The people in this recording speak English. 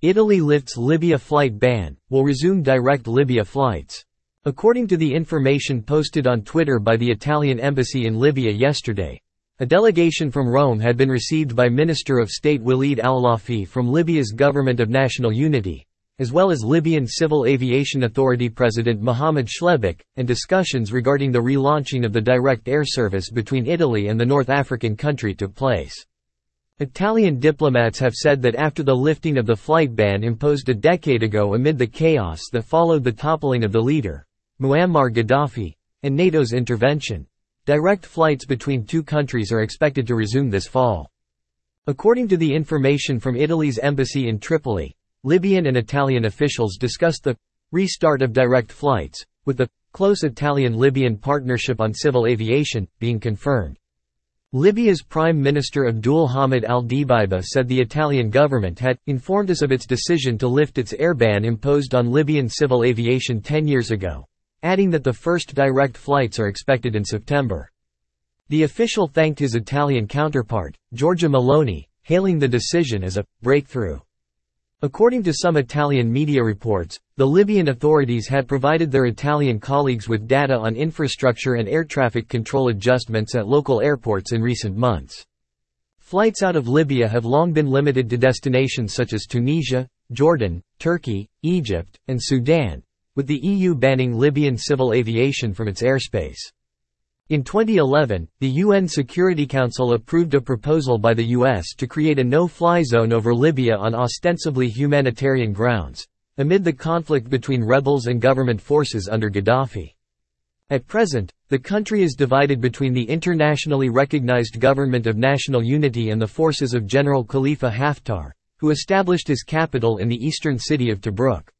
Italy lifts Libya flight ban, will resume direct Libya flights. According to the information posted on Twitter by the Italian embassy in Libya yesterday, a delegation from Rome had been received by Minister of State Walid al-Lafi from Libya's Government of National Unity, as well as Libyan Civil Aviation Authority President Mohamed Shleibuk, and discussions regarding the relaunching of the direct air service between Italy and the North African country took place. Italian diplomats have said that after the lifting of the flight ban imposed a decade ago amid the chaos that followed the toppling of the leader, Muammar Gaddafi, and NATO's intervention, direct flights between two countries are expected to resume this fall. According to the information from Italy's embassy in Tripoli, Libyan and Italian officials discussed the restart of direct flights, with the close Italian-Libyan partnership on civil aviation being confirmed. Libya's Prime Minister Abdul Hamid al-Dibeiba said the Italian government had informed us of its decision to lift its air ban imposed on Libyan civil aviation 10 years ago, adding that the first direct flights are expected in September. The official thanked his Italian counterpart, Giorgia Meloni, hailing the decision as a breakthrough. According to some Italian media reports, the Libyan authorities had provided their Italian colleagues with data on infrastructure and air traffic control adjustments at local airports in recent months. Flights out of Libya have long been limited to destinations such as Tunisia, Jordan, Turkey, Egypt, and Sudan, with the EU banning Libyan civil aviation from its airspace. In 2011, the UN Security Council approved a proposal by the US to create a no-fly zone over Libya on ostensibly humanitarian grounds, amid the conflict between rebels and government forces under Gaddafi. At present, the country is divided between the internationally recognized Government of National Unity and the forces of General Khalifa Haftar, who established his capital in the eastern city of Tobruk.